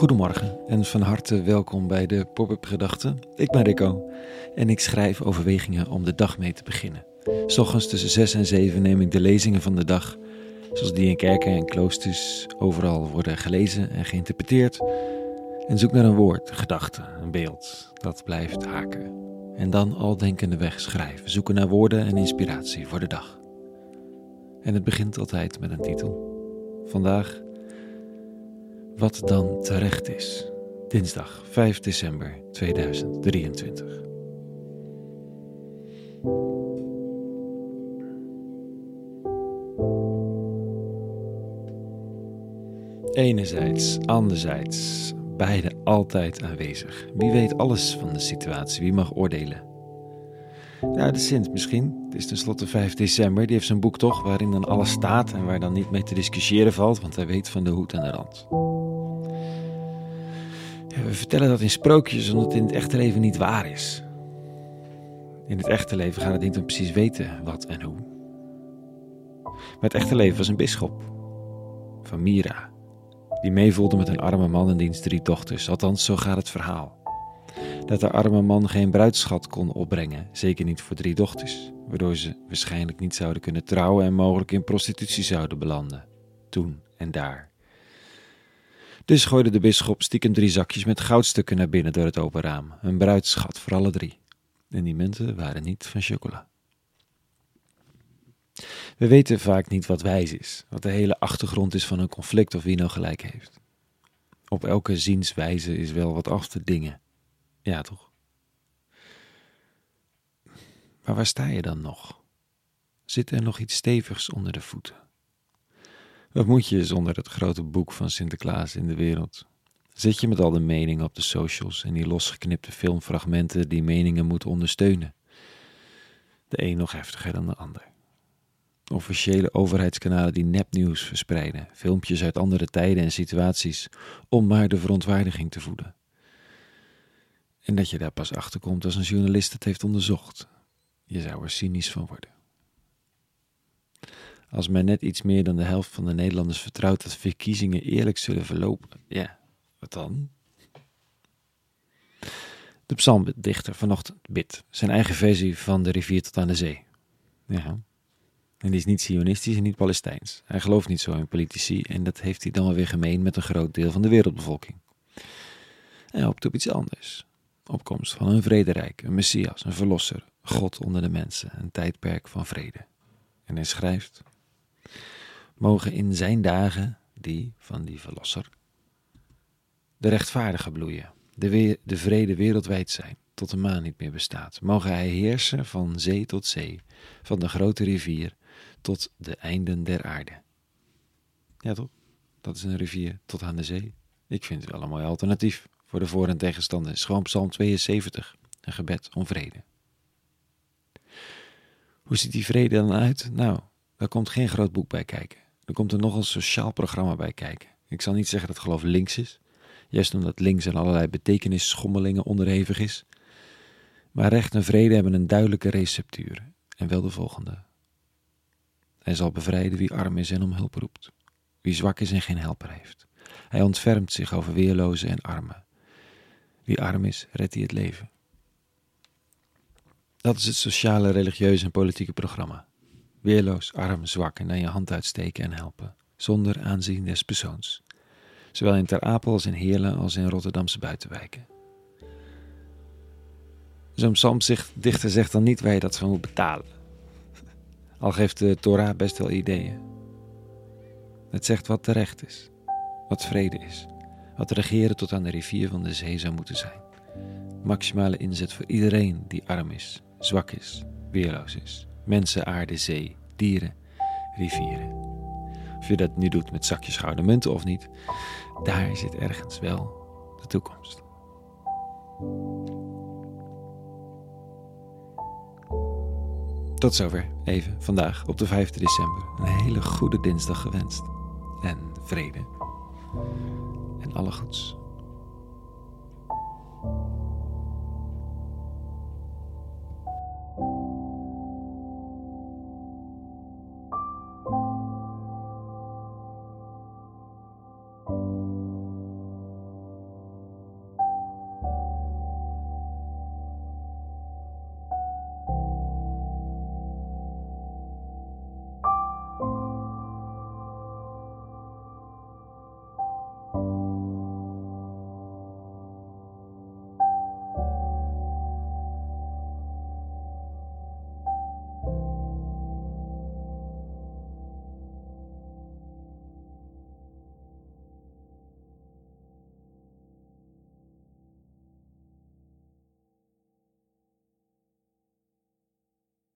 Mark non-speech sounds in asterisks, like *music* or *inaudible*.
Goedemorgen en van harte welkom bij de Pop-up Gedachten. Ik ben Rico en ik schrijf overwegingen om de dag mee te beginnen. S ochtends tussen 6 en 7 neem ik de lezingen van de dag, zoals die in kerken en kloosters overal worden gelezen en geïnterpreteerd. En zoek naar een woord, een gedachte, een beeld dat blijft haken. En dan al denkende weg schrijven, zoeken naar woorden en inspiratie voor de dag. En het begint altijd met een titel. Vandaag wat dan terecht is. Dinsdag 5 december 2023. Enerzijds, anderzijds, beide altijd aanwezig. Wie weet alles van de situatie, wie mag oordelen? Ja, de Sint misschien. Het is tenslotte 5 december. Die heeft zijn boek toch, waarin dan alles staat en waar dan niet mee te discussiëren valt, want hij weet van de hoed en de rand. We vertellen dat in sprookjes omdat het in het echte leven niet waar is. In het echte leven gaat het niet precies weten wat en hoe. Maar het echte leven was een bisschop van Mira, die meevoelde met een arme man en diens drie dochters. Althans, zo gaat het verhaal dat de arme man geen bruidschat kon opbrengen, zeker niet voor drie dochters, waardoor ze waarschijnlijk niet zouden kunnen trouwen en mogelijk in prostitutie zouden belanden, toen en daar. Dus gooide de bisschop stiekem drie zakjes met goudstukken naar binnen door het open raam, een bruidschat voor alle drie. En die munten waren niet van chocola. We weten vaak niet wat wijs is, wat de hele achtergrond is van een conflict of wie nou gelijk heeft. Op elke zienswijze is wel wat af te dingen. Ja, toch? Maar waar sta je dan nog? Zit er nog iets stevigs onder de voeten? Wat moet je zonder het grote boek van Sinterklaas in de wereld? Zit je met al de meningen op de socials en die losgeknipte filmfragmenten die meningen moeten ondersteunen? De een nog heftiger dan de ander. Officiële overheidskanalen die nepnieuws verspreiden, filmpjes uit andere tijden en situaties, om maar de verontwaardiging te voeden. En dat je daar pas achter komt als een journalist het heeft onderzocht. Je zou er cynisch van worden. Als men net iets meer dan de helft van de Nederlanders vertrouwt dat verkiezingen eerlijk zullen verlopen, ja, wat dan? De psalmdichter vanochtend bidt zijn eigen versie van de rivier tot aan de zee. Ja. En die is niet Sionistisch en niet Palestijns. Hij gelooft niet zo in politici en dat heeft hij dan wel weer gemeen met een groot deel van de wereldbevolking. Hij hoopt op iets anders opkomst van een vrederijk, een messias, een verlosser, God onder de mensen, een tijdperk van vrede. En hij schrijft: Mogen in zijn dagen, die van die verlosser, de rechtvaardige bloeien, de, de vrede wereldwijd zijn, tot de maan niet meer bestaat. Mogen hij heersen van zee tot zee, van de grote rivier tot de einden der aarde. Ja toch? Dat is een rivier tot aan de zee. Ik vind het wel een mooi alternatief voor de voor- en tegenstanders. Gewoon Psalm 72, een gebed om vrede. Hoe ziet die vrede dan uit? Nou, daar komt geen groot boek bij kijken. Er komt er nog een sociaal programma bij kijken. Ik zal niet zeggen dat geloof links is, juist omdat links aan allerlei betekenisschommelingen onderhevig is. Maar recht en vrede hebben een duidelijke receptuur, en wel de volgende. Hij zal bevrijden wie arm is en om hulp roept, wie zwak is en geen helper heeft. Hij ontfermt zich over weerlozen en armen. Wie arm is, redt hij het leven. Dat is het sociale, religieuze en politieke programma. Weerloos, arm, zwak en naar je hand uitsteken en helpen, zonder aanzien des persoons. Zowel in Ter Apel als in Heerlen als in Rotterdamse buitenwijken. Zo'n psalmdichter zegt dan niet waar je dat van moet betalen. *laughs* Al geeft de Torah best wel ideeën. Het zegt wat terecht is, wat vrede is, wat regeren tot aan de rivier van de zee zou moeten zijn. Maximale inzet voor iedereen die arm is, zwak is, weerloos is. Mensen, aarde, zee, dieren, rivieren. Of je dat nu doet met zakjes gouden munten of niet, daar zit ergens wel de toekomst. Tot zover even vandaag op de 5 december. Een hele goede dinsdag gewenst. En vrede. En alle goeds.